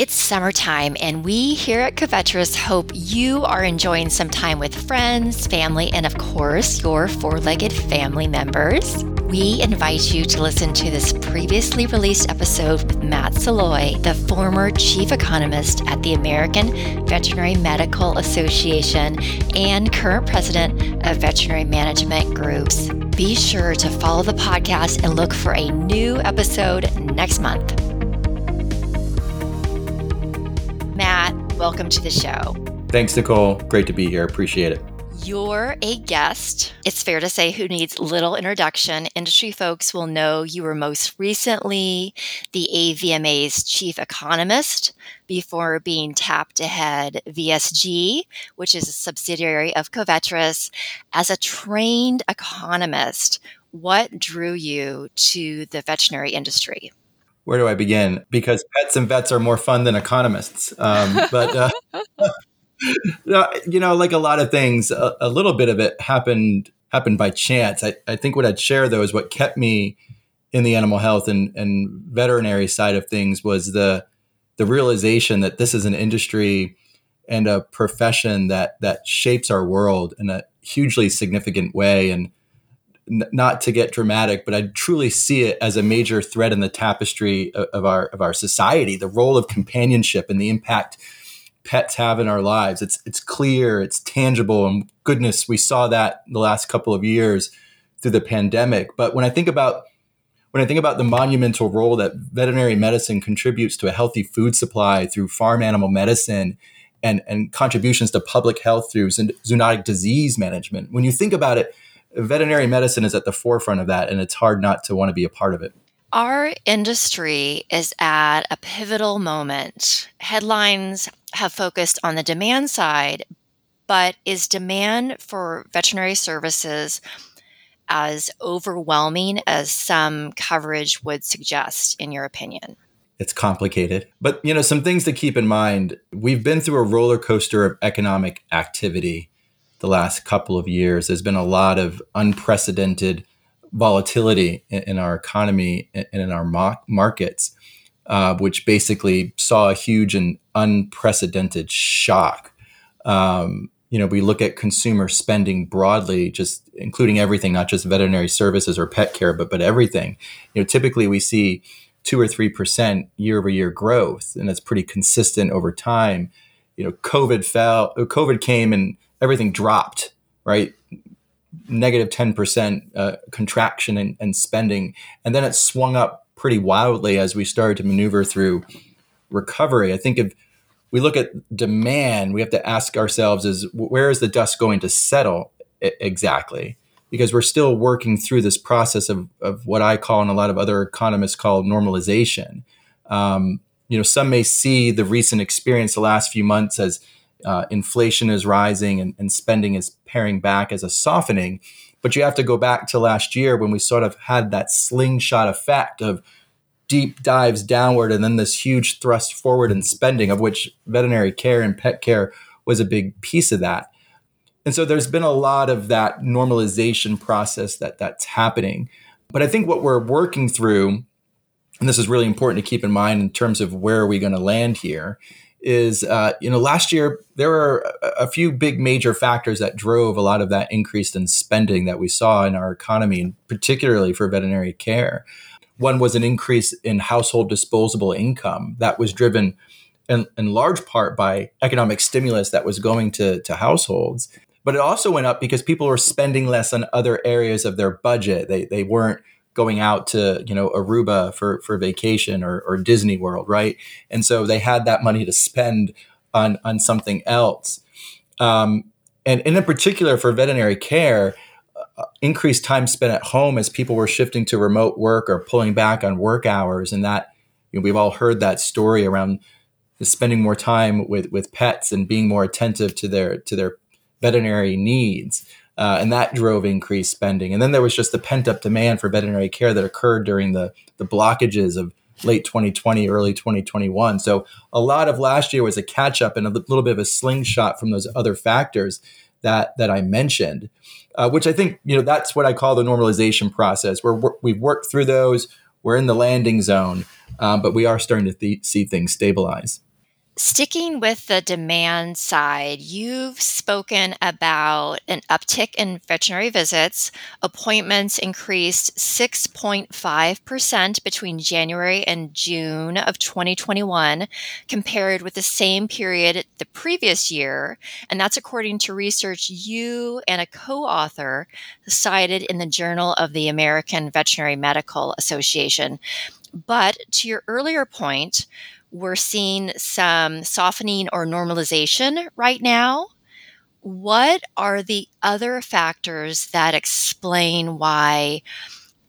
It's summertime, and we here at Covetrus hope you are enjoying some time with friends, family, and of course, your four legged family members. We invite you to listen to this previously released episode with Matt Salois, the former chief economist at the American Veterinary Medical Association and current president of Veterinary Management Groups. Be sure to follow the podcast and look for a new episode next month. Welcome to the show. Thanks, Nicole. Great to be here. Appreciate it. You're a guest, it's fair to say, who needs little introduction. Industry folks will know you were most recently the AVMA's chief economist before being tapped to head VSG, which is a subsidiary of Covetrus. As a trained economist, what drew you to the veterinary industry? Where do I begin? Because pets and vets are more fun than economists. Um, but uh, you know, like a lot of things, a, a, little bit of it happened happened by chance. I, I think what I'd share though is what kept me in the animal health and, and veterinary side of things was the the realization that this is an industry and a profession that that shapes our world in a hugely significant way and not to get dramatic, but I truly see it as a major thread in the tapestry of, of our of our society. The role of companionship and the impact pets have in our lives. It's it's clear, it's tangible, and goodness, we saw that the last couple of years through the pandemic. But when I think about when I think about the monumental role that veterinary medicine contributes to a healthy food supply through farm animal medicine and, and contributions to public health through zoonotic disease management, when you think about it, veterinary medicine is at the forefront of that, and it's hard not to want to be a part of it. Our industry is at a pivotal moment. Headlines have focused on the demand side, but is demand for veterinary services as overwhelming as some coverage would suggest, in your opinion? It's complicated. But, you know, some things to keep in mind. We've been through a roller coaster of economic activity the last couple of years. There's been a lot of unprecedented volatility in, in our economy and in our markets, uh, which basically saw a huge and unprecedented shock. Um, you know, we look at consumer spending broadly, just including everything, not just veterinary services or pet care, but but everything. You know, typically we see two or three percent year over year growth, and it's pretty consistent over time. You know, COVID fell, COVID came and everything dropped, right? Negative 10% uh, contraction in spending. And then it swung up pretty wildly as we started to maneuver through recovery. I think if we look at demand, we have to ask ourselves is where is the dust going to settle exactly? Because we're still working through this process of, of what I call and a lot of other economists call normalization. Um, you know, some may see the recent experience the last few months as uh, inflation is rising and, and spending is paring back as a softening. But you have to go back to last year when we sort of had that slingshot effect of deep dives downward and then this huge thrust forward in spending, of which veterinary care and pet care was a big piece of that. And so there's been a lot of that normalization process that that's happening. But I think what we're working through, and this is really important to keep in mind in terms of where are we going to land here, is uh, you know last year there were a, few big major factors that drove a lot of that increase in spending that we saw in our economy, and particularly for veterinary care. One was an increase in household disposable income that was driven in, in large part by economic stimulus that was going to, to households. But it also went up because people were spending less on other areas of their budget. They, they weren't going out to you know Aruba for for vacation or, or Disney World, right? And so they had that money to spend on on something else. Um, and, and in particular for veterinary care, uh, increased time spent at home as people were shifting to remote work or pulling back on work hours, and that you know, we've all heard that story around spending more time with with pets and being more attentive to their to their veterinary needs. Uh, and that drove increased spending. And then there was just the pent up demand for veterinary care that occurred during the, the blockages of late 2020, early 2021. So a lot of last year was a catch up and a little bit of a slingshot from those other factors that that I mentioned, uh, which I think you know that's what I call the normalization process. Where we've worked through those, we're in the landing zone, um, but we are starting to th- see things stabilize. Sticking with the demand side, you've spoken about an uptick in veterinary visits. Appointments increased 6.5% between January and June of 2021 compared with the same period the previous year. And that's according to research you and a co author cited in the Journal of the American Veterinary Medical Association. But to your earlier point, we're seeing some softening or normalization right now. What are the other factors that explain why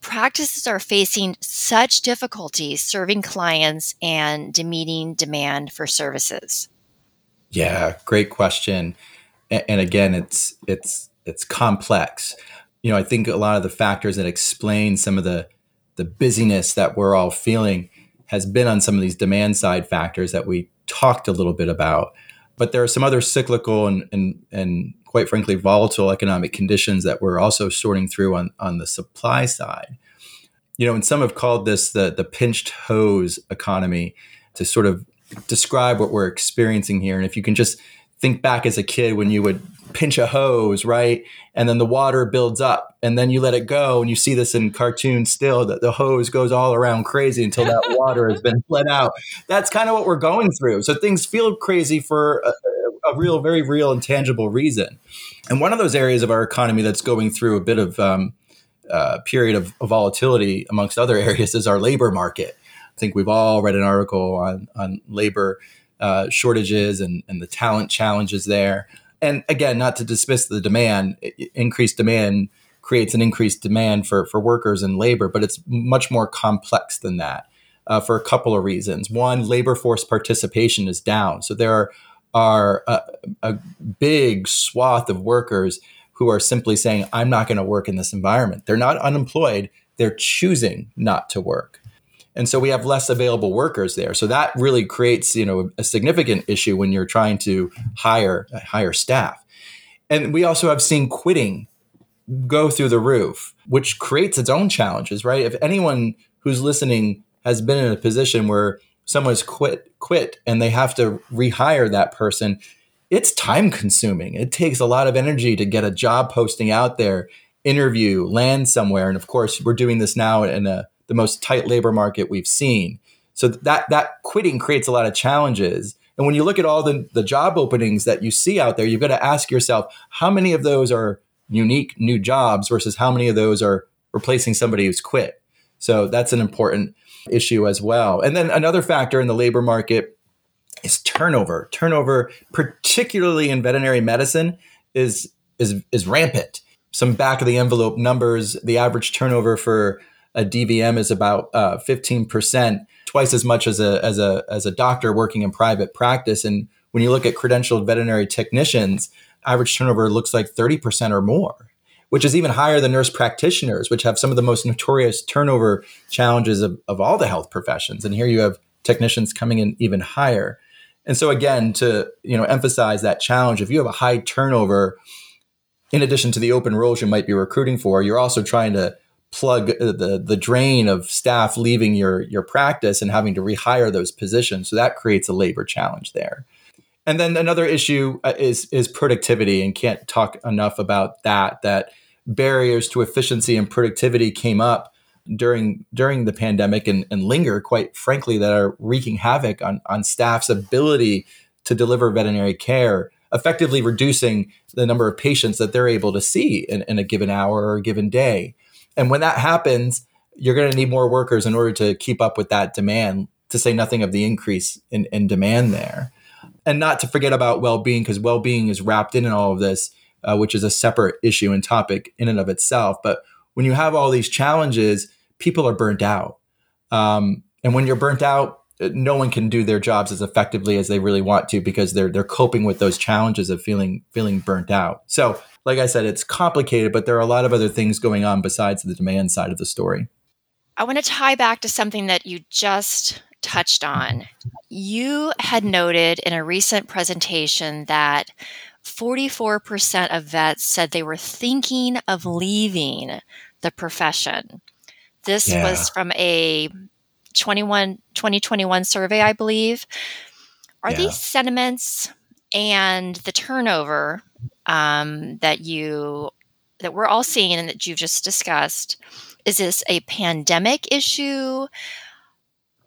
practices are facing such difficulties serving clients and meeting demand for services? Yeah, great question. And again, it's it's it's complex. You know, I think a lot of the factors that explain some of the the busyness that we're all feeling has been on some of these demand side factors that we talked a little bit about. But there are some other cyclical and, and, and quite frankly, volatile economic conditions that we're also sorting through on, on the supply side. You know, and some have called this the, the pinched hose economy to sort of describe what we're experiencing here. And if you can just think back as a kid when you would pinch a hose, right? And then the water builds up and then you let it go. And you see this in cartoons still that the hose goes all around crazy until that water has been let out. That's kind of what we're going through. So things feel crazy for a, a, real, very real and tangible reason. And one of those areas of our economy that's going through a bit of um, uh, period of, of volatility, amongst other areas, is our labor market. I think we've all read an article on, on labor uh, shortages and, and the talent challenges there. And again, not to dismiss the demand, increased demand creates an increased demand for, for workers and labor, but it's much more complex than that uh, for a couple of reasons. One, labor force participation is down. So there are, are a, a big swath of workers who are simply saying, I'm not going to work in this environment. They're not unemployed, they're choosing not to work and so we have less available workers there. So that really creates you know a significant issue when you're trying to hire hire staff. And we also have seen quitting go through the roof which creates its own challenges right? If anyone who's listening has been in a position where someone's quit quit and they have to rehire that person it's time consuming. It takes a lot of energy to get a job posting out there interview land somewhere. And of course we're doing this now in a the most tight labor market we've seen. So that that quitting creates a lot of challenges. And when you look at all the, the job openings that you see out there, you've got to ask yourself how many of those are unique new jobs versus how many of those are replacing somebody who's quit. So that's an important issue as well. And then another factor in the labor market is turnover. Turnover, particularly in veterinary medicine, is is is rampant. Some back of the envelope numbers, the average turnover for a DVM is about uh, 15%, twice as much as a, as, a, as a doctor working in private practice. And when you look at credentialed veterinary technicians, average turnover looks like 30% or more, which is even higher than nurse practitioners, which have some of the most notorious turnover challenges of, of all the health professions. And here you have technicians coming in even higher. And so again, to you know emphasize that challenge, if you have a high turnover, in addition to the open roles you might be recruiting for, you're also trying to plug uh, the the drain of staff leaving your your practice and having to rehire those positions. So that creates a labor challenge there. And then another issue uh, is is productivity, and can't talk enough about that. That barriers to efficiency and productivity came up during during the pandemic and, and linger, quite frankly, that are wreaking havoc on on staff's ability to deliver veterinary care, effectively reducing the number of patients that they're able to see in, in a given hour or a given day. And when that happens, you're going to need more workers in order to keep up with that demand, to say nothing of the increase in, in demand there. And not to forget about well being, because well being is wrapped in in all of this, uh, which is a separate issue and topic in and of itself. But when you have all these challenges, people are burnt out. Um, and when you're burnt out, uh, no one can do their jobs as effectively as they really want to because they're they're coping with those challenges of feeling feeling burnt out. So like I said, it's complicated, but there are a lot of other things going on besides the demand side of the story. I want to tie back to something that you just touched on. You had noted in a recent presentation that 44% of vets said they were thinking of leaving the profession. This yeah. was from a 21, 2021 survey, I believe. Are yeah. these sentiments and the turnover um, that you that we're all seeing and that you've just discussed is this a pandemic issue?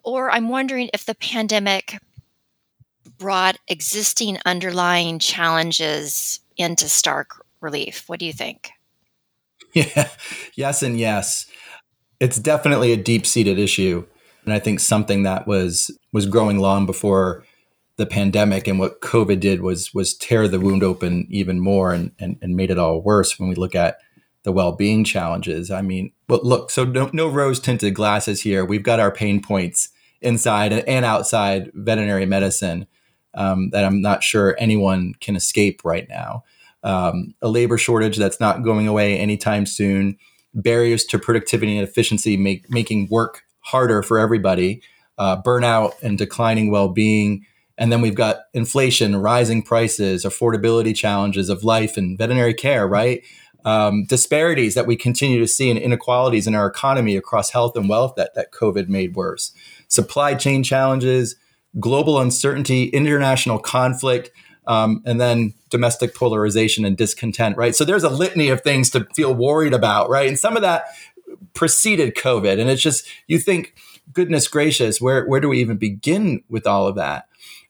Or i'm wondering if the pandemic brought existing underlying challenges into stark relief. What do you think? Yeah yes and yes. It's definitely a deep-seated issue and i think something that was was growing long before the pandemic and what COVID did was was tear the wound open even more and, and, and made it all worse when we look at the well-being challenges. I mean, but look, so no, no rose-tinted glasses here. We've got our pain points inside and outside veterinary medicine um, that I'm not sure anyone can escape right now. Um, a labor shortage that's not going away anytime soon. Barriers to productivity and efficiency make making work harder for everybody. Uh, burnout and declining well-being and then we've got inflation, rising prices, affordability challenges of life and veterinary care, right? Um, disparities that we continue to see and inequalities in our economy across health and wealth that, that COVID made worse, supply chain challenges, global uncertainty, international conflict, um, and then domestic polarization and discontent, right? So there's a litany of things to feel worried about, right? And some of that preceded COVID. And it's just, you think, goodness gracious, where, where do we even begin with all of that?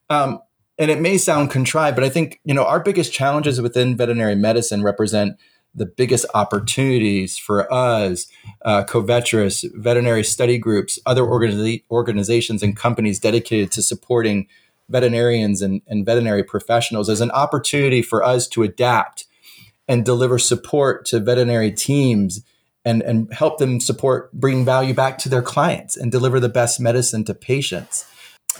Um, and it may sound contrived, but I think you know our biggest challenges within veterinary medicine represent the biggest opportunities for us, uh, Covetrus, veterinary study groups, other organiza- organizations and companies dedicated to supporting veterinarians and, and veterinary professionals as an opportunity for us to adapt and deliver support to veterinary teams and, and help them support bring value back to their clients and deliver the best medicine to patients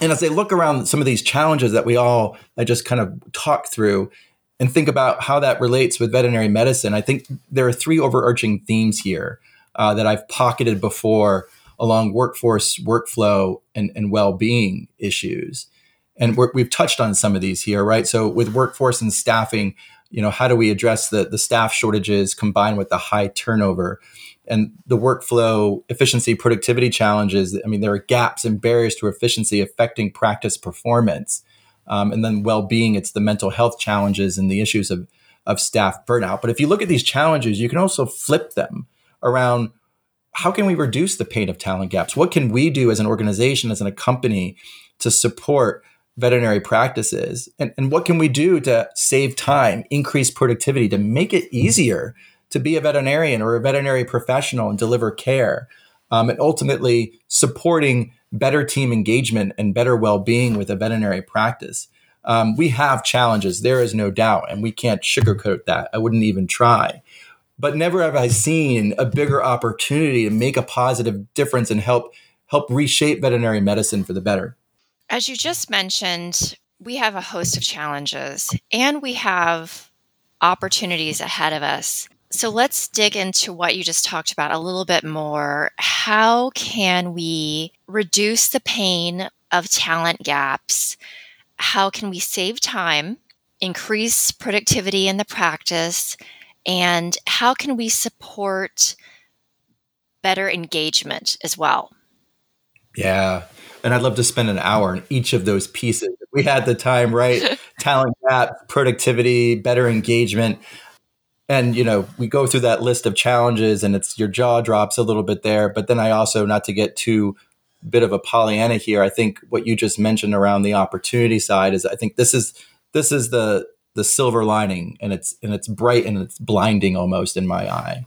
and as they look around some of these challenges that we all I just kind of talk through and think about how that relates with veterinary medicine, I think there are three overarching themes here uh, that I've pocketed before along workforce workflow and, and well-being issues. And we have touched on some of these here, right? So with workforce and staffing, you know, how do we address the, the staff shortages combined with the high turnover? And the workflow efficiency productivity challenges i mean there are gaps and barriers to efficiency affecting practice performance um, and then well-being. It's the mental health challenges and the issues of, of staff burnout. But if you look at these challenges you can also flip them around how can we reduce the pain of talent gaps? What can we do as an organization as a company to support veterinary practices? And, and what can we do to save time increase productivity to make it easier to be a veterinarian or a veterinary professional and deliver care. Um, and ultimately supporting better team engagement and better well-being with a veterinary practice. Um, we have challenges, there is no doubt, and we can't sugarcoat that. I wouldn't even try. But never have I seen a bigger opportunity to make a positive difference and help help reshape veterinary medicine for the better. As you just mentioned, we have a host of challenges and we have opportunities ahead of us. So let's dig into what you just talked about a little bit more. How can we reduce the pain of talent gaps? How can we save time, increase productivity in the practice, and how can we support better engagement as well? Yeah. And I'd love to spend an hour on each of those pieces. we had the time, right? talent gap, productivity, better engagement and you know we go through that list of challenges and it's your jaw drops a little bit there but then i also not to get too bit of a pollyanna here i think what you just mentioned around the opportunity side is i think this is this is the the silver lining and it's and it's bright and it's blinding almost in my eye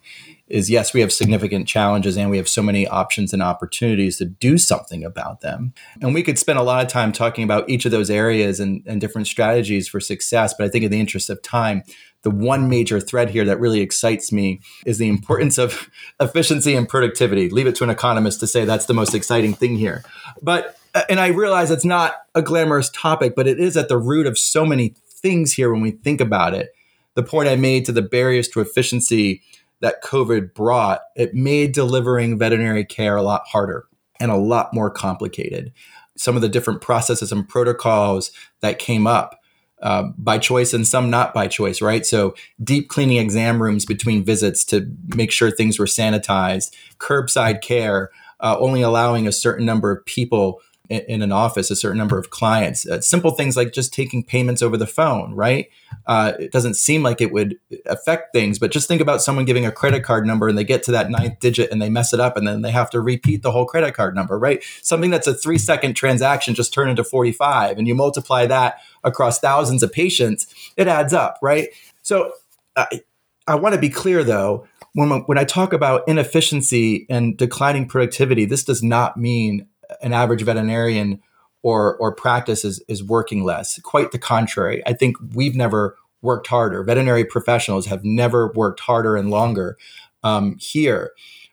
is yes, we have significant challenges and we have so many options and opportunities to do something about them. And we could spend a lot of time talking about each of those areas and, and different strategies for success. But I think in the interest of time, the one major thread here that really excites me is the importance of efficiency and productivity. Leave it to an economist to say that's the most exciting thing here. But uh, and I realize it's not a glamorous topic, but it is at the root of so many things here when we think about it. The point I made to the barriers to efficiency that COVID brought, it made delivering veterinary care a lot harder and a lot more complicated. Some of the different processes and protocols that came up uh, by choice and some not by choice, right? So, deep cleaning exam rooms between visits to make sure things were sanitized, curbside care, uh, only allowing a certain number of people in, an office a certain number of clients. Uh, simple things like just taking payments over the phone, right? Uh, it doesn't seem like it would affect things, but just think about someone giving a credit card number and they get to that ninth digit and they mess it up and then they have to repeat the whole credit card number, right? Something that's a three second transaction just turned into 45 and you multiply that across thousands of patients, it adds up, right? So I, I want to be clear though when, when I talk about inefficiency and declining productivity, this does not mean an average veterinarian or, or practice is, is working less. Quite the contrary. I think we've never worked harder. Veterinary professionals have never worked harder and longer um, here.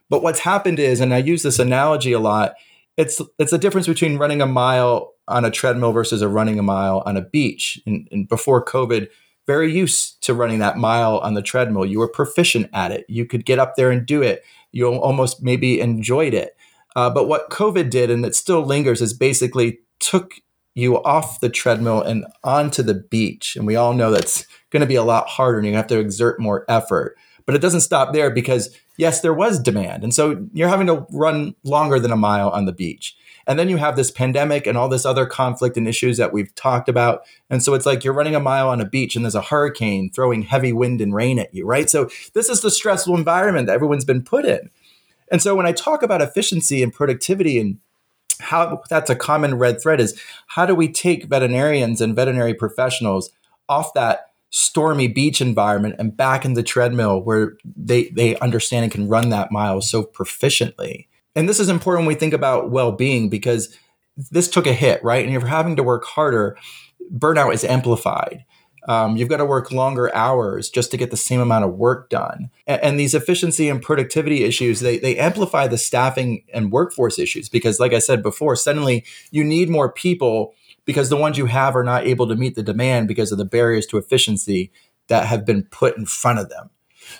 But what's happened is, and I use this analogy a lot, it's it's the difference between running a mile on a treadmill versus a running a mile on a beach. And, and before COVID, very used to running that mile on the treadmill. You were proficient at it. You could get up there and do it. You almost maybe enjoyed it. Uh, but what COVID did, and it still lingers, is basically took you off the treadmill and onto the beach. And we all know that's going to be a lot harder and you have to exert more effort. But it doesn't stop there because, yes, there was demand. And so you're having to run longer than a mile on the beach. And then you have this pandemic and all this other conflict and issues that we've talked about. And so it's like you're running a mile on a beach and there's a hurricane throwing heavy wind and rain at you, right? So this is the stressful environment that everyone's been put in. And so when I talk about efficiency and productivity and how that's a common red thread is how do we take veterinarians and veterinary professionals off that stormy beach environment and back in the treadmill where they they understand and can run that mile so proficiently? And this is important when we think about well-being because this took a hit right? And if you're having to work harder burnout is amplified um, you've got to work longer hours just to get the same amount of work done. And, and these efficiency and productivity issues they, they amplify the staffing and workforce issues because like i said before suddenly you need more people because the ones you have are not able to meet the demand because of the barriers to efficiency that have been put in front of them.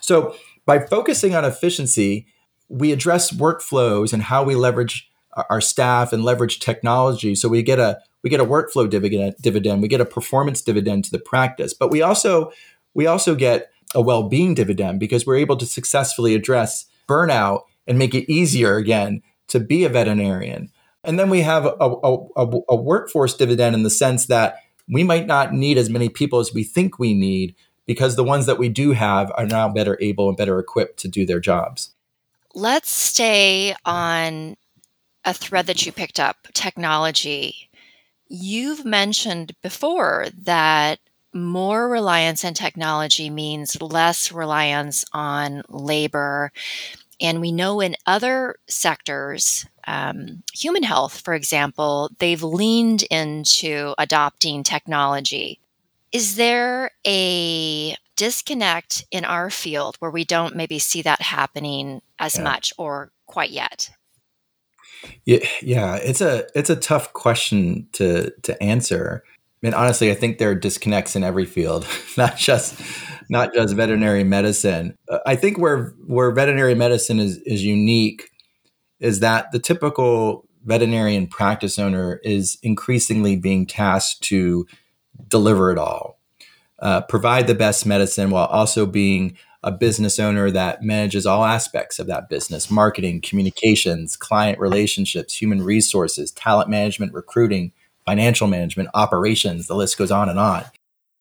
So by focusing on efficiency we address workflows and how we leverage our staff and leverage technology. So we get a we get a workflow dividend, we get a performance dividend to the practice, but we also we also get a well-being dividend because we're able to successfully address burnout and make it easier again to be a veterinarian. And then we have a, a, a, a workforce dividend in the sense that we might not need as many people as we think we need because the ones that we do have are now better able and better equipped to do their jobs. Let's stay on a thread that you picked up technology. You've mentioned before that more reliance on technology means less reliance on labor. And we know in other sectors, um, human health, for example, they've leaned into adopting technology. Is there a disconnect in our field where we don't maybe see that happening as yeah. much or quite yet? Yeah, yeah, it's a it's a tough question to to answer. I mean, honestly, I think there are disconnects in every field, not just not just veterinary medicine. I think where where veterinary medicine is is unique is that the typical veterinarian practice owner is increasingly being tasked to deliver it all uh, provide the best medicine while also being a business owner that manages all aspects of that business marketing, communications, client relationships, human resources, talent management, recruiting, financial management, operations. The list goes on and on.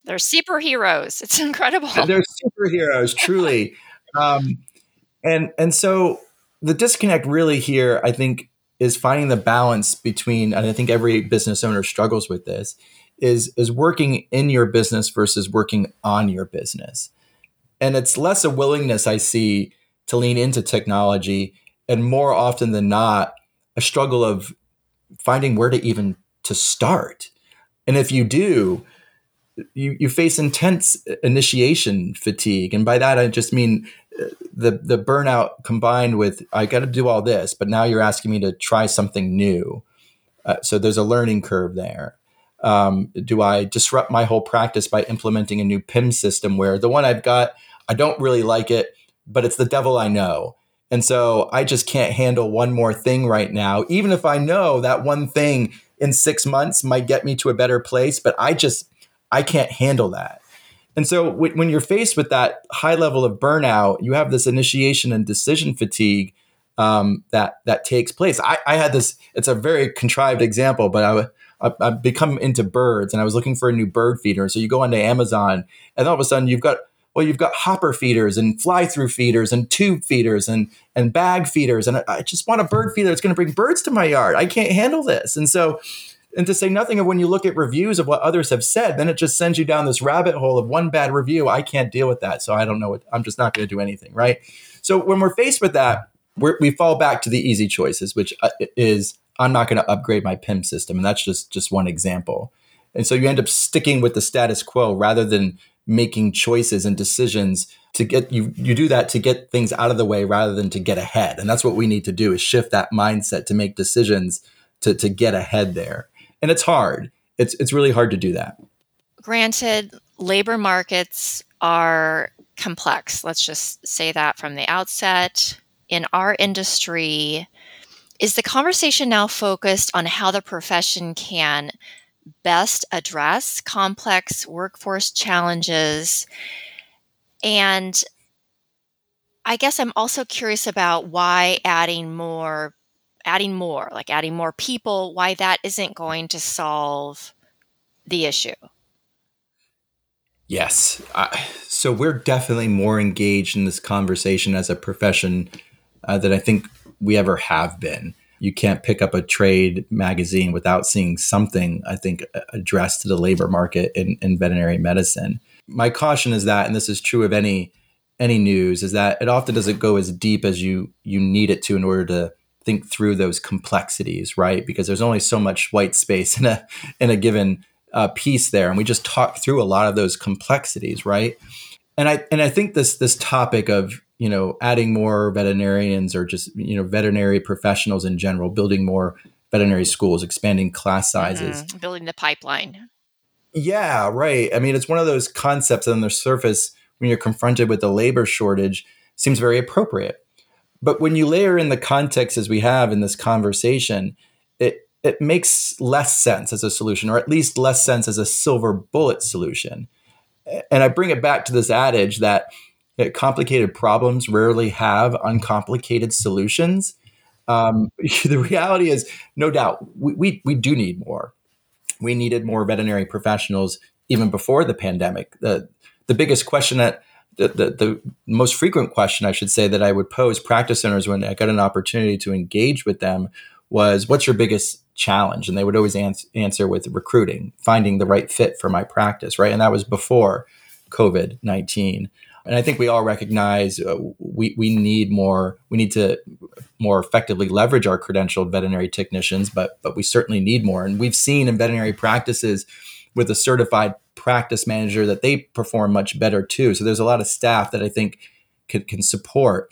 They're superheroes. It's incredible. They're superheroes, truly. um, and and so the disconnect really here, I think, is finding the balance between, and I think every business owner struggles with this, is is working in your business versus working on your business. And it's less a willingness I see to lean into technology and more often than not a struggle of finding where to even to start. And if you do, you, you face intense initiation fatigue. And by that, I just mean uh, the, the burnout combined with, I got to do all this, but now you're asking me to try something new. Uh, so there's a learning curve there. Um, do I disrupt my whole practice by implementing a new PIM system where the one I've got, I don't really like it, but it's the devil I know. And so I just can't handle one more thing right now, even if I know that one thing in six months might get me to a better place, but I just, I can't handle that. And so when you're faced with that high level of burnout, you have this initiation and decision fatigue. um, that that takes place. I, I, had this. It's a very contrived example, but I. I've become into birds and I was looking for a new bird feeder. So you go onto Amazon and all of a sudden you've got well, you've got hopper feeders and fly through feeders and tube feeders and and bag feeders, and I, just want a bird feeder that's going to bring birds to my yard. I can't handle this, and so. And to say nothing of when you look at reviews of what others have said, then it just sends you down this rabbit hole of one bad review. I can't deal with that. So I don't know what I'm just not going to do anything. Right. So when we're faced with that, we fall back to the easy choices, which uh, is I'm not going to upgrade my PIM system. And that's just, just one example. And so you end up sticking with the status quo rather than making choices and decisions to get you you do that to get things out of the way rather than to get ahead. And that's what we need to do is shift that mindset to make decisions to to get ahead there. And it's hard. It's it's really hard to do that. Granted labor markets are complex. Let's just say that from the outset. In our industry is the conversation now focused on how the profession can best address complex workforce challenges. And I guess I'm also curious about why adding more, adding more, like adding more people, why that isn't going to solve the issue. Yes. I, so we're definitely more engaged in this conversation as a profession uh, than I think we ever have been you can't pick up a trade magazine without seeing something, I think, addressed to the labor market in, in veterinary medicine. My caution is that, and this is true of any any news, is that it often doesn't go as deep as you you need it to in order to think through those complexities, right? Because there's only so much white space in a in a given uh, piece there, and we just talk through a lot of those complexities, right? And I and I think this this topic of you know, adding more veterinarians or just, you know, veterinary professionals in general, building more veterinary schools, expanding class sizes, mm-hmm. building the pipeline. Yeah, right. I mean, it's one of those concepts on the surface when you're confronted with the labor shortage seems very appropriate. But when you layer in the context as we have in this conversation, it it makes less sense as a solution, or at least less sense as a silver bullet solution. And I bring it back to this adage that complicated problems rarely have uncomplicated solutions. Um, the reality is, no doubt, we, we, we do need more. We needed more veterinary professionals even before the pandemic. The, the biggest question that the, the, the, most frequent question I should say that I would pose practice owners when I got an opportunity to engage with them was, What's your biggest challenge? And they would always ans- answer with recruiting, finding the right fit for my practice, right? And that was before COVID 19 and I think we all recognize uh, we we need more. We need to more effectively leverage our credentialed veterinary technicians, but but we certainly need more. And we've seen in veterinary practices with a certified practice manager that they perform much better too. So there's a lot of staff that I think can, can support.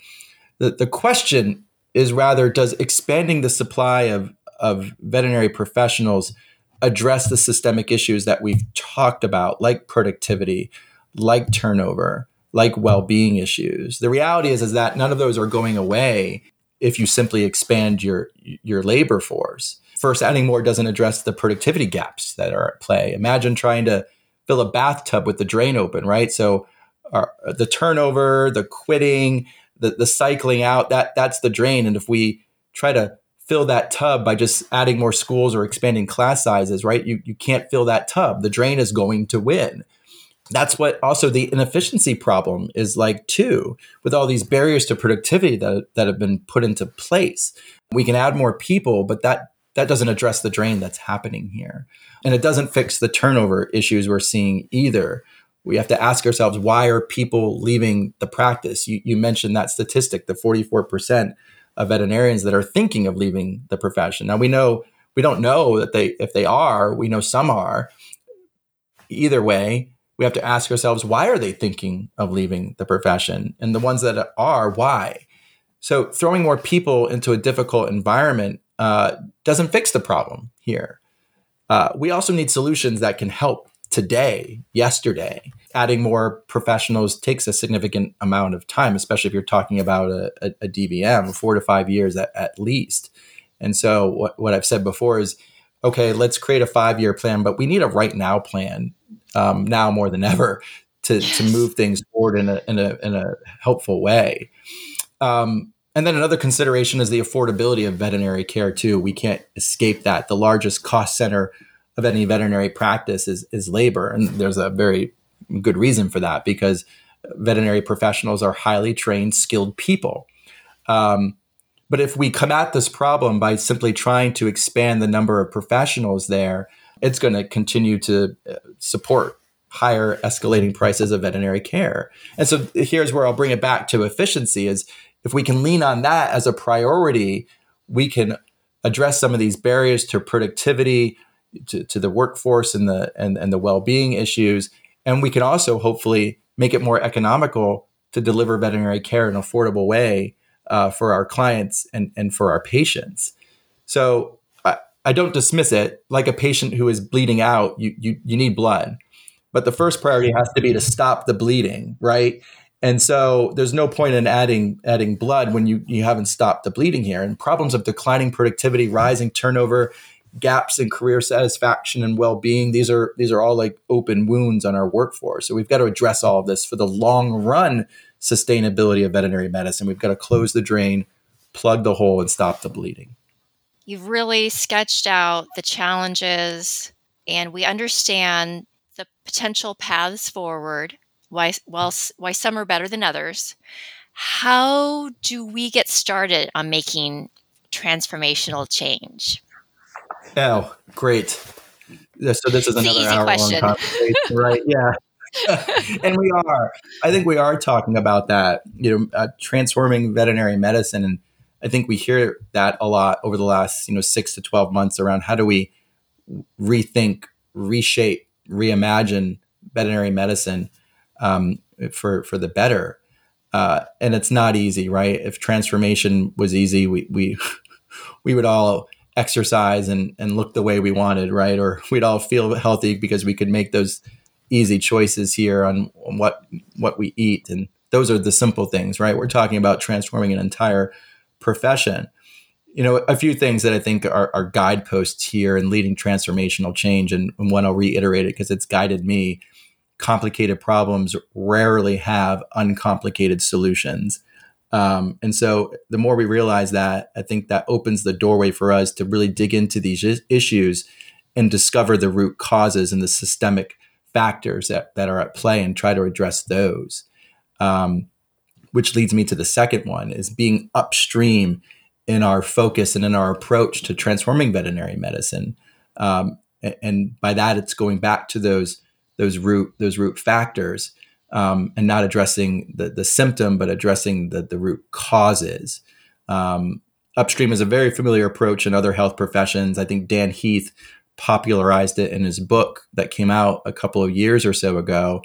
The the question is rather does expanding the supply of of veterinary professionals address the systemic issues that we've talked about, like productivity, like turnover, like well-being issues. The reality is is that none of those are going away if you simply expand your your labor force. First, adding more doesn't address the productivity gaps that are at play. Imagine trying to fill a bathtub with the drain open, right? So our, the turnover, the quitting, the, the cycling out, that that's the drain. And if we try to fill that tub by just adding more schools or expanding class sizes, right? You, you can't fill that tub. The drain is going to win that's what also the inefficiency problem is like too with all these barriers to productivity that, that have been put into place. We can add more people but that that doesn't address the drain that's happening here. And it doesn't fix the turnover issues we're seeing either. We have to ask ourselves why are people leaving the practice? You, you mentioned that statistic the 44% of veterinarians that are thinking of leaving the profession. Now we know we don't know that they if they are we know some are. Either way we have to ask ourselves why are they thinking of leaving the profession? And the ones that are why? So throwing more people into a difficult environment uh, doesn't fix the problem here. Uh, we also need solutions that can help today yesterday. Adding more professionals takes a significant amount of time especially if you're talking about a, a, a dvm four to five years at, at least. And so what, what i've said before is okay let's create a five year plan but we need a right now plan um, now more than ever to, yes. to move things forward in a, in a, in a helpful way. Um, and then another consideration is the affordability of veterinary care too. We can't escape that. The largest cost center of any veterinary practice is is labor, and there's a very good reason for that because veterinary professionals are highly trained, skilled people. Um, but if we come at this problem by simply trying to expand the number of professionals there, it's going to continue to uh, support higher escalating prices of veterinary care. And so here's where I'll bring it back to efficiency is if we can lean on that as a priority, we can address some of these barriers to productivity, to, to the workforce and the and, and the well-being issues. And we can also hopefully make it more economical to deliver veterinary care in an affordable way uh, for our clients and, and for our patients. So I, don't dismiss it. Like a patient who is bleeding out, you, you, you need blood. But the first priority has to be to stop the bleeding, right? And so there's no point in adding adding blood when you, you haven't stopped the bleeding here. And problems of declining productivity, rising turnover, gaps in career satisfaction and well-being these are these are all like open wounds on our workforce so we've got to address all of this for the long run sustainability of veterinary medicine we've got to close the drain plug the hole and stop the bleeding you've really sketched out the challenges and we understand the potential paths forward why while, why some are better than others how do we get started on making transformational change Oh, great. So this is another hour long conversation, right? Yeah. and we are. I think we are talking about that, you know, uh, transforming veterinary medicine. And I think we hear that a lot over the last, you know, six to 12 months around how do we rethink, reshape, reimagine veterinary medicine um, for, for the better. Uh, and it's not easy, right? If transformation was easy, we, we, we would all exercise and, and look the way we wanted, right? Or we'd all feel healthy because we could make those easy choices here on, on what what we eat. And those are the simple things, right? We're talking about transforming an entire profession. You know, a few things that I think are, are guideposts here in leading transformational change, and, and one I'll reiterate it because it's guided me. Complicated problems rarely have uncomplicated solutions. Um, and so the more we realize that, I think that opens the doorway for us to really dig into these issues and discover the root causes and the systemic factors that, that are at play and try to address those. Um, which leads me to the second one is being upstream in our focus and in our approach to transforming veterinary medicine. Um, and, by that, it's going back to those those root those root factors um, and not addressing the, the symptom, but addressing the, the root causes. Um, upstream is a very familiar approach in other health professions. I think Dan Heath popularized it in his book that came out a couple of years or so ago.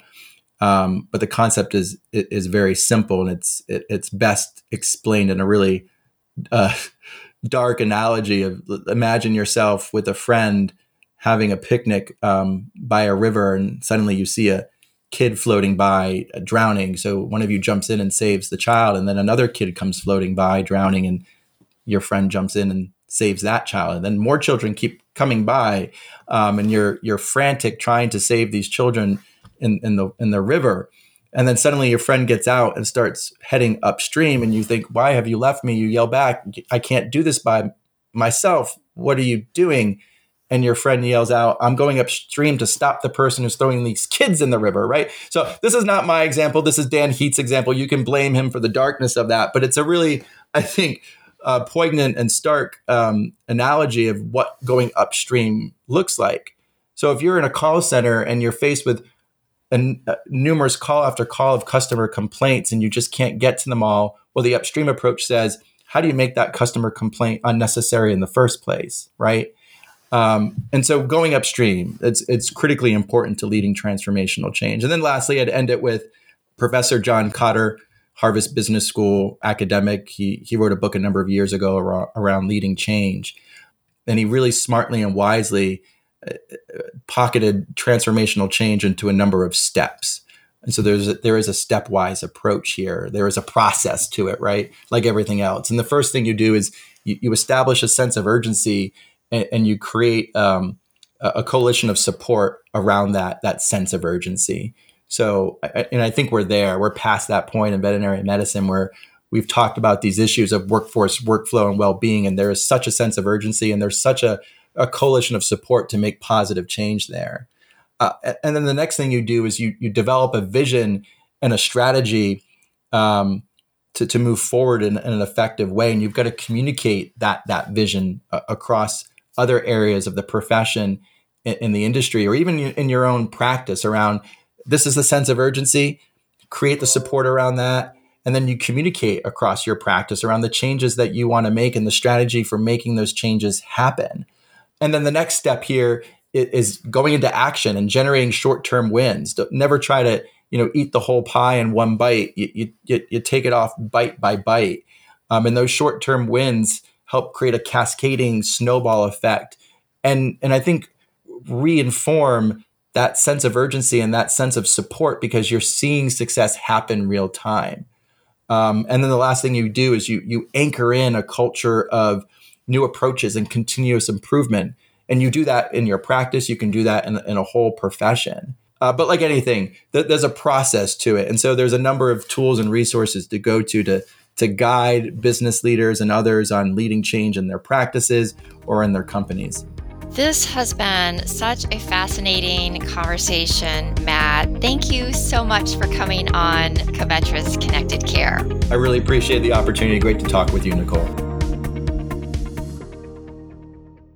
Um, but the concept is is very simple, and it's it, it's best explained in a really uh, dark analogy of imagine yourself with a friend having a picnic um, by a river, and suddenly you see a kid floating by uh, drowning. So one of you jumps in and saves the child, and then another kid comes floating by drowning, and your friend jumps in and saves that child. And then more children keep coming by, um, and you're you're frantic trying to save these children in, in the in the river. And then suddenly your friend gets out and starts heading upstream, and you think, "Why have you left me?" You yell back, "I can't do this by myself. What are you doing?" and your friend yells out, I'm going upstream to stop the person who's throwing these kids in the river, right? So this is not my example. This is Dan Heath's example. You can blame him for the darkness of that, but it's a really, I think, uh, poignant and stark um, analogy of what going upstream looks like. So if you're in a call center and you're faced with a, a numerous call after call of customer complaints and you just can't get to them all, well, the upstream approach says, how do you make that customer complaint unnecessary in the first place, right? Um, and so going upstream, it's it's critically important to leading transformational change. And then lastly, I'd end it with Professor John Kotter, Harvard Business School academic. He he wrote a book a number of years ago around, around leading change, and he really smartly and wisely pocketed transformational change into a number of steps. And so there's a, there is a stepwise approach here. There is a process to it, right? Like everything else. And the first thing you do is you, you establish a sense of urgency and, and you create um, a coalition of support around that that sense of urgency. So, and I think we're there. We're past that point in veterinary medicine where we've talked about these issues of workforce workflow and well-being and there is such a sense of urgency and there's such a, a coalition of support to make positive change there. Uh, and then the next thing you do is you you develop a vision and a strategy um, to, to move forward in, in, an effective way. And you've got to communicate that that vision uh, across other areas of the profession in, in the industry or even in your own practice around this is the sense of urgency create the support around that. And then you communicate across your practice around the changes that you want to make and the strategy for making those changes happen and then the next step here is going into action and generating short-term wins. Don't, never try to you know eat the whole pie in one bite. You, you, you take it off bite by bite. Um, and those short-term wins help create a cascading snowball effect. And and i think reinform that sense of urgency and that sense of support because you're seeing success happen real time. Um, and then the last thing you do is you you anchor in a culture of new approaches and continuous improvement. And you do that in your practice. You can do that in, in a whole profession. Uh, but like anything, th- there's a process to it, and so there's a number of tools and resources to go to to to guide business leaders and others on leading change in their practices or in their companies. This has been such a fascinating conversation, Matt. Thank you so much for coming on Covetrus Connected Care. I really appreciate the opportunity. Great to talk with you, Nicole.